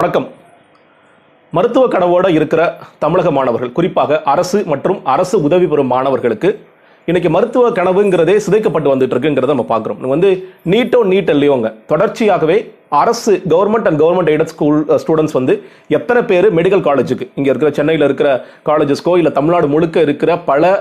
வணக்கம். மருத்துவ கனவோட இருக்கிற தமிழக மாணவர்கள் குறிப்பாக அரசு மற்றும் அரசு உதவி பெறும் மாணவர்களுக்கு இன்னைக்கு மருத்துவ கனவுங்கிறதே சிதைக்கப்பட்டு வந்துட்டு இருக்குங்கிறத நம்ம பார்க்குறோம். வந்து நீட்டோ நீட் இல்லையோங்க தொடர்ச்சியாகவே அரசு government and government aided school students வந்து எத்தனை பேர் மெடிக்கல் காலேஜுக்கு இங்கே இருக்கிற சென்னையில் இருக்கிற காலேஜஸ்க்கோ இல்லை தமிழ்நாடு முழுக்க இருக்கிற பல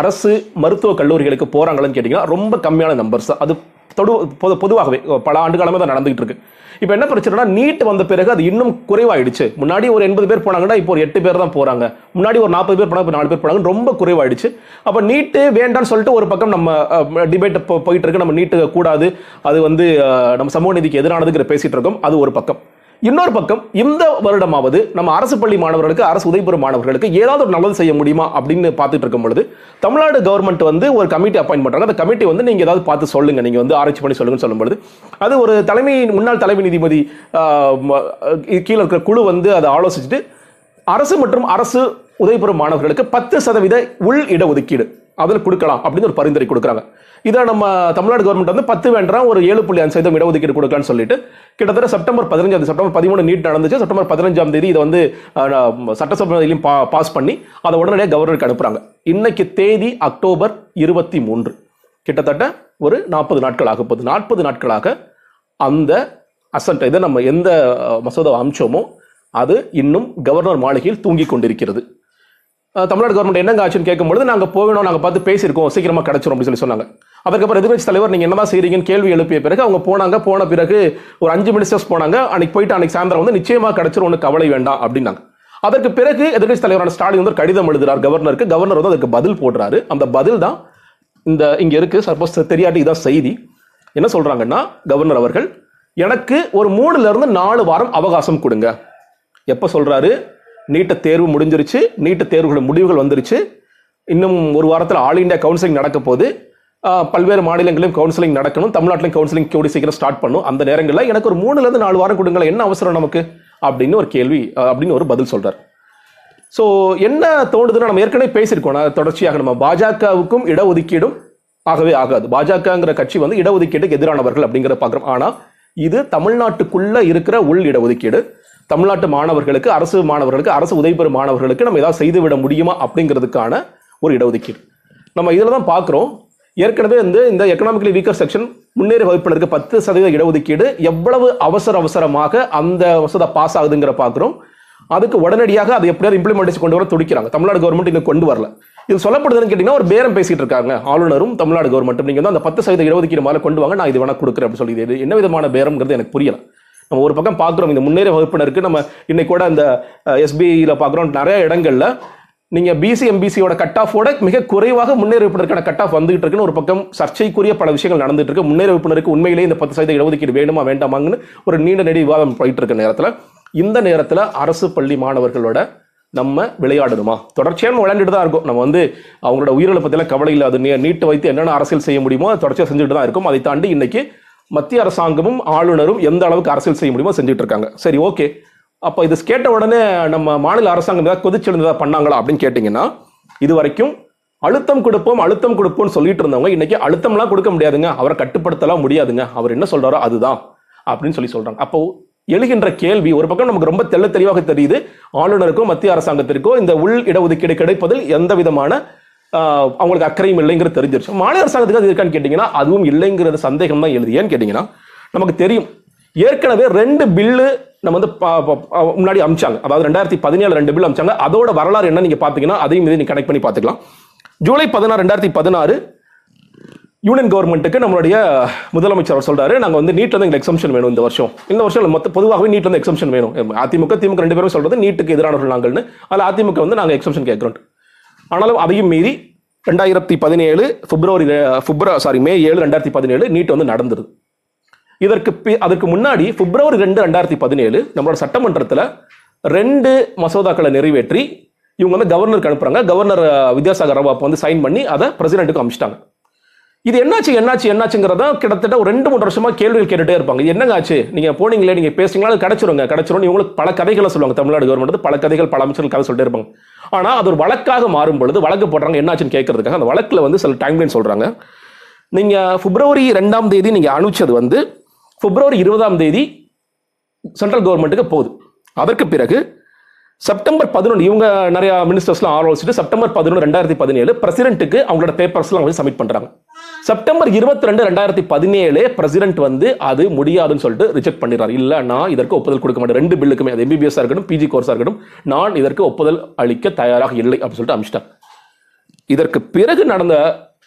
அரசு மருத்துவ கல்லூரிகளுக்கு போகிறாங்களான்னு கேட்டிங்கன்னா ரொம்ப கம்மியான நம்பர்ஸ் அது தொடு பொது பொதுவாகவே பல ஆண்டு காலமாக தான் நடந்துகிட்டு இருக்கு இப்போ என்ன பிரச்சனைனா நீட் வந்த பிறகு அது இன்னும் குறைவாயிடுச்சு. முன்னாடி ஒரு எண்பது பேர் போனாங்கன்னா இப்போ ஒரு எட்டு பேர் தான் போகிறாங்க முன்னாடி ஒரு நாற்பது பேர் போனாங்க இப்போ நாலு பேர் போனாங்க ரொம்ப குறைவாயிடுச்சு. அப்போ நீட்டு வேண்டாம்னு சொல்லிட்டு ஒரு பக்கம் நம்ம டிபேட் போயிட்டு இருக்கு நம்ம நீட்டு கூடாது அது வந்து நம்ம சமூக நீதிக்கு எதிரானதுங்கிற பேசிட்டு இருக்கோம் அது ஒரு பக்கம். இன்னொரு பக்கம் இந்த வருடமாவது நம்ம அரசு பள்ளி மாணவர்களுக்கு அரசு உதவிபெறும் மாணவர்களுக்கு ஏதாவது ஒரு நல்லது செய்ய முடியுமா அப்படின்னு பார்த்துட்டு இருக்கும் பொழுது தமிழ்நாடு கவர்மெண்ட் வந்து ஒரு கமிட்டி அப்பாயின் பண்றாங்க. அந்த கமிட்டி வந்து நீங்க ஏதாவது பார்த்து சொல்லுங்க. நீங்க வந்து ஆராய்ச்சி பண்ணி சொல்லுங்கன்னு சொல்லும் பொழுது அது ஒரு தலைமை முன்னாள் தலைமை நீதிபதி கீழே இருக்கிற குழு வந்து அதை ஆலோசிச்சுட்டு அரசு மற்றும் அரசு உதவிபெறும் மாணவர்களுக்கு பத்து சதவீத உள் இடஒதுக்கீடு. அதில் கொடுக்கலாம் அப்படின்னு ஒரு பரிந்துரை கொடுக்குறாங்க. இதை நம்ம தமிழ்நாடு கவர்மெண்ட் வந்து பத்து வேண்டாம் ஒரு ஏழு புள்ளி அஞ்சு சதவீதம் இடஒதுக்கீடு கொடுக்கலாம்னு சொல்லிட்டு கிட்டத்தட்ட செப்டம்பர் பதினஞ்சாம் தேதி செப்டம்பர் பதிமூணு நீட் நடந்துச்சு. செப்டம்பர் பதினஞ்சாம் தேதி இதை வந்து சட்டசபையிலையும் பா பாஸ் பண்ணி அதை உடனடியாக கவர்னருக்கு அனுப்புறாங்க. இன்னைக்கு தேதி அக்டோபர் இருபத்தி மூன்று. கிட்டத்தட்ட ஒரு நாற்பது நாட்கள் ஆக போகுது. நாற்பது நாட்களாக அந்த அசன்ட் இதை நம்ம எந்த மசோதாவை அமிச்சோமோ அது இன்னும் கவர்னர் மாளிகையில் தூங்கி கொண்டிருக்கிறது. தமிழ்நாடு கவர்மெண்ட் என்னங்க ஆச்சுன்னு கேட்கும்பொழுது நாங்கள் போகணும் நாங்கள் பார்த்து பேசியிருக்கோம். சீக்கிரமாக கிடச்சிரும் அப்படின்னு சொல்லி சொன்னாங்க. அதுக்கப்புறம் எதிர்கட்சி தலைவர் நீங்கள் என்னதான் செய்கிறீங்கன்னு கேள்வி எழுப்பிய பிறகு அவங்க போனாங்க. போன பிறகு ஒரு அஞ்சு மினிஸ்டர்ஸ் போனாங்க. அன்னைக்கு போயிட்டு அன்னைக்கு சாயந்தரம் வந்து நிச்சயமாக கிடச்சிரும் ஒன்று கவலை வேண்டாம் அப்படின்னாங்க. அதற்கு பிறகு எதிர்கட்சி தலைவரான ஸ்டாலின் வந்து ஒரு கடிதம் எழுதுறார் கவர்னருக்கு. கவர்னர் வந்து அதுக்கு பதில் போடுறாரு. அந்த பதில் தான் இந்த இங்கே இருக்குது சப்போஸ் தெரியாட்டி இதான் செய்தி. என்ன சொல்கிறாங்கன்னா கவர்னர் அவர்கள் எனக்கு ஒரு மூணுலேருந்து நாலு வாரம் அவகாசம் கொடுங்க. எப்போ சொல்கிறாரு நீட்ட தேர்வு முடிஞ்சிருச்சு நீட்ட தேர்வுகளோட முடிவுகள் வந்துருச்சு. இன்னும் ஒரு வாரத்தில் ஆல் இந்தியா கவுன்சிலிங் நடக்க போது பல்வேறு மாநிலங்களிலும் கவுன்சிலிங் நடக்கணும். தமிழ்நாட்டிலும் கவுன்சிலிங் கூடி சீக்கிரம் ஸ்டார்ட் பண்ணும். அந்த நேரங்களில் எனக்கு ஒரு மூணுலேருந்து நாலு வாரம் கொடுங்களேன். என்ன அவசரம் நமக்கு? அப்படின்னு ஒரு கேள்வி அப்படின்னு ஒரு பதில் சொல்கிறார் ஸோ என்ன தோணுதுன்னா நம்ம ஏற்கனவே பேசியிருக்கோம். நான் தொடர்ச்சியாக நம்ம பாஜகவுக்கும் இடஒதுக்கீடும் ஆகவே ஆகாது. பாஜகங்கிற கட்சி வந்து இடஒதுக்கீட்டுக்கு எதிரானவர்கள் அப்படிங்கிற பார்க்குறோம். ஆனால் இது தமிழ்நாட்டுக்குள்ளே இருக்கிற உள் இடஒதுக்கீடு. தமிழ்நாட்டு மாணவர்களுக்கு அரசு மாணவர்களுக்கு அரசு உதவி பெறும் மாணவர்களுக்கு நம்ம ஏதாவது செய்துவிட முடியுமா அப்படிங்கிறதுக்கான ஒரு இடஒதுக்கீடு. நம்ம இதில் தான் பார்க்குறோம் ஏற்கனவே வந்து இந்த எக்கனாமிக்கலி வீக்கர் செக்ஷன் முன்னேறி வகுப்பினருக்கு பத்து சதவீத இடஒதுக்கீடு. எவ்வளவு அவசர அவசரமாக அந்த மசோதா பாஸ் ஆகுதுங்கிற பார்க்குறோம் அதுக்கு உடனடியாக அதை எப்படியாவது இம்ப்ளிமெண்டேஷன் கொண்டு வர துடிக்கிறாங்க. தமிழ்நாடு கவர்மெண்ட் இன்னும் கொண்டு வரல. இது சொல்லப்படுதுன்னு கேட்டிங்கன்னா ஒரு பேரம் பேசிட்டு இருக்காங்க. ஆளுநரும் தமிழ்நாடு கவர்மெண்ட்டும் நீங்கள் வந்து அந்த பத்து சதவீத இடஒதுக்கீடு மேலே கொண்டு வாங்க நான் இது வேணா கொடுக்குறேன் அப்படின்னு சொல்லி என்ன விதமான பேரம்ங்கிறது எனக்கு புரியல. நம்ம ஒரு பக்கம் பார்க்குறோம். இந்த முன்னேற வகுப்பினருக்கு நம்ம இன்னைக்கு கூட அந்த எஸ்பிஐயில் பார்க்குறோம். நிறைய இடங்களில் நீங்கள் பிசி எம்பிசியோட கட் ஆஃபோட மிக குறைவாக முன்னேற வகுப்பினருக்கான கட் ஆஃப் வந்துகிட்டு இருக்குன்னு ஒரு பக்கம் சர்ச்சைக்குரிய பல விஷயங்கள் நடந்துட்டு இருக்கு முன்னேற வகுப்பினருக்கு உண்மையிலேயே இந்த பத்து சதவீத இடஒதுக்கீடு வேணுமா வேண்டாமாங்கன்னு ஒரு நீண்ட நெடி விவாதம் போயிட்டு இருக்க நேரத்தில் இந்த நேரத்தில் அரசு பள்ளி மாணவர்களோட நம்ம விளையாடணுமா? தொடர்ச்சியாக விளையாண்டுட்டு தான் இருக்கும். நம்ம வந்து அவங்களோட உயிரிழப்பத்தில் கவலை இல்லை அது நீ- நீட்டு வைத்து என்னென்ன அரசியல் செய்ய முடியுமோ அதை தொடர்ச்சியாக செஞ்சுட்டு தான் இருக்கும். அதை தாண்டி இன்னைக்கு மத்திய அரசாங்கமும் ஆளுநரும் எந்த அளவுக்கு அரசியல் செய்ய முடியுமோ செஞ்சுட்டு இருக்காங்க சரி ஓகே. அப்போ இது கேட்ட உடனே நம்ம மாநில அரசாங்கம் ஏதாவது கொதிச்செழுந்ததா பண்ணாங்களா அப்படின்னு கேட்டிங்கன்னா இது வரைக்கும் அழுத்தம் கொடுப்போம் அழுத்தம் கொடுப்போம்னு சொல்லிட்டு இருந்தவங்க இன்னைக்கு அழுத்தம்லாம் கொடுக்க முடியாதுங்க. அவரை கட்டுப்படுத்தலாம் முடியாதுங்க. அவர் என்ன சொல்றாரோ அதுதான் அப்படின்னு சொல்லி சொல்றாங்க. அப்போ எழுகின்ற கேள்வி ஒரு பக்கம் நமக்கு ரொம்ப தெள்ள தெளிவாக தெரியுது. ஆளுநருக்கோ மத்திய அரசாங்கத்திற்கோ இந்த உள் இடஒதுக்கீடு கிடைப்பதில் எந்த விதமான அவங்களுக்கு அக்கறையும் இல்லைங்கிறது தெரிஞ்சிருச்சு. மாநில அரசாங்கத்துக்கு அது இருக்கான்னு கேட்டிங்கன்னா அதுவும் இல்லைங்கிறது சந்தேகம் தான் எழுது. ஏன்னு கேட்டிங்கன்னா நமக்கு தெரியும். ஏற்கனவே ரெண்டு பில்லு நம்ம வந்து பா- முன்னாடி அமிச்சாங்க. அதாவது ரெண்டாயிரத்தி பதினேழு ரெண்டு பில் அமிச்சாங்க. அதோட வரலாறு என்ன நீங்கள் பார்த்தீங்கன்னா அதையும் இதை நீங்க கனெக்ட் பண்ணி பார்த்துக்கலாம் ஜூலை பதினாறு ரெண்டாயிரத்தி பதினாறு யூனியன் கவர்மெண்ட்டுக்கு நம்மளுடைய முதலமைச்சர் அவர் சொல்றாரு நாங்கள் வந்து நீட்டில் வந்து எங்களுக்கு எக்ஸம்ஷன் வேணும் இந்த வருஷம். இந்த வருஷம் மொத்த பொதுவாகவே நீட்டில் வந்து எக்ஸம்ஷன் வேணும். அதிமுக திமுக ரெண்டு பேரும் சொல்றது நீட்டுக்கு எதிரானவர்கள் நாங்கள்னு. அதில் அதிமுக வந்து நாங்கள் எக்ஸம்ஷன் கேட்குறோம். ஆனாலும் அதையும் மீறி ரெண்டாயிரத்தி பதினேழு பிப்ரவரி பிப்ரவரி சாரி மே ஏழு ரெண்டாயிரத்தி பதினேழு நீட் வந்து நடந்துருது இதற்கு பி- அதற்கு முன்னாடி பிப்ரவரி ரெண்டு ரெண்டாயிரத்தி பதினேழு நம்மளோட சட்டமன்றத்தில் ரெண்டு மசோதாக்களை நிறைவேற்றி இவங்க வந்து கவர்னருக்கு அனுப்புகிறாங்க கவர்னர் வித்யாசாகர் ராவ் அப்போ வந்து சைன் பண்ணி அதை பிரசிடென்ட்டுக்கு அனுப்பிச்சிட்டாங்க இது என்னாச்சு என்னாச்சு என்னாச்சுங்கிறத கிட்டத்தட்ட ஒரு ரெண்டு மூணு வருஷமா கேள்விகள் கேட்டுட்டே இருப்பாங்க. என்னங்க ஆச்சு? நீங்க போனீங்களே நீங்க பேசுனீங்களா? அது கிடைச்சிருங்க கிடைச்சிரும் இவங்களுக்கு பல கதைகளை சொல்லுவாங்க. தமிழ்நாடு கவர்மெண்ட் பல கதைகள் பல அமைச்சர்கள் கதை சொல்லிட்டே இருப்பாங்க. ஆனா அது ஒரு வழக்காக மாறும் பொழுது வழக்கு போடுறாங்க என்னாச்சுன்னு கேட்கறதுக்காக அந்த வழக்குல வந்து சில டைம்லைன் சொல்றாங்க. நீங்க பிப்ரவரி ரெண்டாம் தேதி நீங்க அனுப்பிச்சது வந்து பிப்ரவரி இருபதாம் தேதி சென்ட்ரல் கவர்மெண்ட்டுக்கு போகுது. அதற்கு பிறகு செப்டம்பர் பதினொன்று இவங்க நிறைய மினிஸ்டர்ஸ்லாம் ஆலோசிச்சுட்டு செப்டம்பர் பதினொன்று ரெண்டாயிரத்தி பதினேழு பிரசிடென்ட்டுக்கு அவங்களோட பேப்பர்ஸ்லாம் அவங்க சப்மிட் பண்ணுறாங்க செப்டம்பர் இருபத்தி ரெண்டு ரெண்டாயிரத்தி பதினேழு பிரசிடென்ட் வந்து அது முடியாதுன்னு சொல்லிட்டு ரிஜெக்ட் பண்ணிடுறாரு. இல்லை நான் இதற்கு ஒப்புதல் கொடுக்க மாட்டேன். ரெண்டு பில்லுக்குமே அது எம்பிபிஎஸ் இருக்கட்டும் பிஜி கோர்ஸாக இருக்கட்டும் நான் இதற்கு ஒப்புதல் அளிக்க தயாராக இல்லை அப்படின்னு சொல்லிட்டு அமிச்சிட்டாங்க. இதற்கு பிறகு நடந்த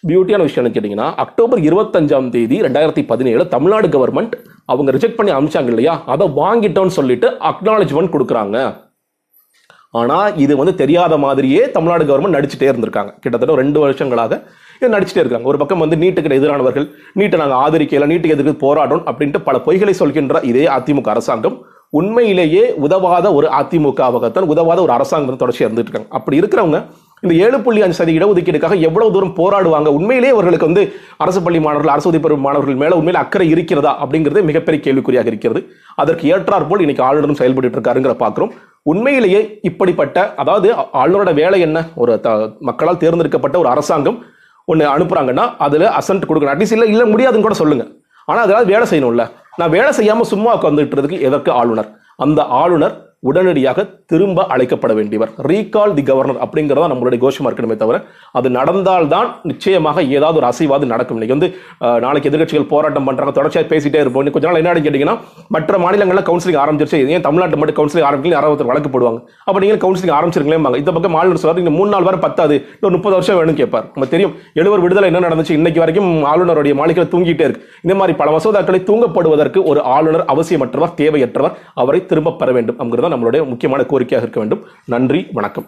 பியூட்டியான விஷயம் என்ன கேட்டிங்கன்னா அக்டோபர் இருபத்தஞ்சாம் தேதி ரெண்டாயிரத்தி பதினேழு தமிழ்நாடு கவர்மெண்ட் அவங்க ரிஜெக்ட் பண்ணி அமிச்சாங்க இல்லையா? அதை வாங்கிட்டோம்னு சொல்லிட்டு அக்னாலஜ்மெண்ட் கொடுக்குறாங்க. ஆனால் இது வந்து தெரியாத மாதிரியே தமிழ்நாடு கவர்மெண்ட் நடிச்சுட்டே இருந்திருக்காங்க. கிட்டத்தட்ட ஒரு ரெண்டு வருஷங்களாக இது நடிச்சுட்டே இருக்காங்க. ஒரு பக்கம் வந்து நீட்டுக்கு எதிரானவர்கள் நீட்டை நாங்கள் ஆதரிக்கல நீட்டுக்கு எதிர்த்து போராடும் அப்படின்ட்டு பல பொய்களை சொல்கின்ற இதே அதிமுக அரசாங்கம் உண்மையிலேயே உதவாத ஒரு அதிமுகவாகத்தான் உதவாத ஒரு அரசாங்கம் தொடர்ச்சி இருந்துட்டு இருக்காங்க. அப்படி இருக்கிறவங்க இந்த ஏழு புள்ளி அஞ்சு சதவீத இடஒதுக்கீடுக்காக எவ்வளவு தூரம் போராடுவாங்க? உண்மையிலேயே அவர்களுக்கு வந்து அரசு பள்ளி மாணவர்கள் அரசு உதவி பெறும் மாணவர்கள் மேல உண்மையில அக்கறை இருக்கிறதா அப்படிங்கிறது மிகப்பெரிய கேள்விக்குறியாக இருக்கிறது. அதற்கு ஏற்றாற் போல் இன்னைக்கு ஆளுநரும் செயல்பட்டு இருக்காருங்கிற பார்க்கிறோம் உண்மையிலேயே இப்படிப்பட்ட அதாவது ஆளுநரோட வேலை என்ன? ஒரு த- மக்களால் தேர்ந்தெடுக்கப்பட்ட ஒரு அரசாங்கம் ஒன்று அனுப்புறாங்கன்னா அதுல அசன்ட் கொடுக்கணும். அட்லீஸ்ட் இல்லை இல்லை முடியாதுன்னு கூட சொல்லுங்க. ஆனால் அதாவது வேலை செய்யணும்ல. நான் வேலை செய்யாம சும்மா உட்காந்துட்டு எதற்கு ஆளுநர்? அந்த ஆளுநர் உடனடியாக திரும்ப அழைக்கப்பட வேண்டியவர். ரீகால் தி கவர்னர் அப்படிங்கிறத நம்மளுடைய கோஷமாக இருக்கணுமே தவிர அது நடந்தால்தான் நிச்சயமாக ஏதாவது ஒரு அசைவாது நடக்கும். இன்னைக்கு வந்து நாளைக்கு எதிர்க்கட்சிகள் போராட்டம் பண்ணுறாங்க தொடர்ச்சியாக பேசிட்டே இருப்போம். இன்னும் கொஞ்ச நாள் என்ன கேட்டீங்கன்னா மற்ற மாநிலங்களில் கவுன்சிலிங் ஆரம்பிச்சிருச்சு. ஏன் தமிழ்நாட்டு மட்டும் கவுன்சிலிங் ஆரம்பிக்கல யாராவது வழக்கு போடுவாங்க. அப்போ நீங்கள் கவுன்சிலிங் ஆரம்பிச்சிருங்களேன் இந்த பக்கம் ஆளுநர் சொல்றாரு நீங்கள் மூணு நாள் வரை பத்தாது. இன்னும் முப்பது வருஷம் வேணும் கேட்பார். நம்ம தெரியும் எழுவர் விடுதலை என்ன நடந்துச்சு? இன்னைக்கு வரைக்கும் ஆளுநருடைய மாளிகையில் தூங்கிட்டே இருக்கு. இந்த மாதிரி பல மசோதாக்களை தூங்கப்படுவதற்கு ஒரு ஆளுநர் அவசியமற்றவர் தேவையற்றவர் அவரை திரும்ப பெற வேண்டும் அப்படிங்கிறது நம்மளுடைய முக்கியமான கோரிக்கையாக இருக்க வேண்டும். நன்றி வணக்கம்.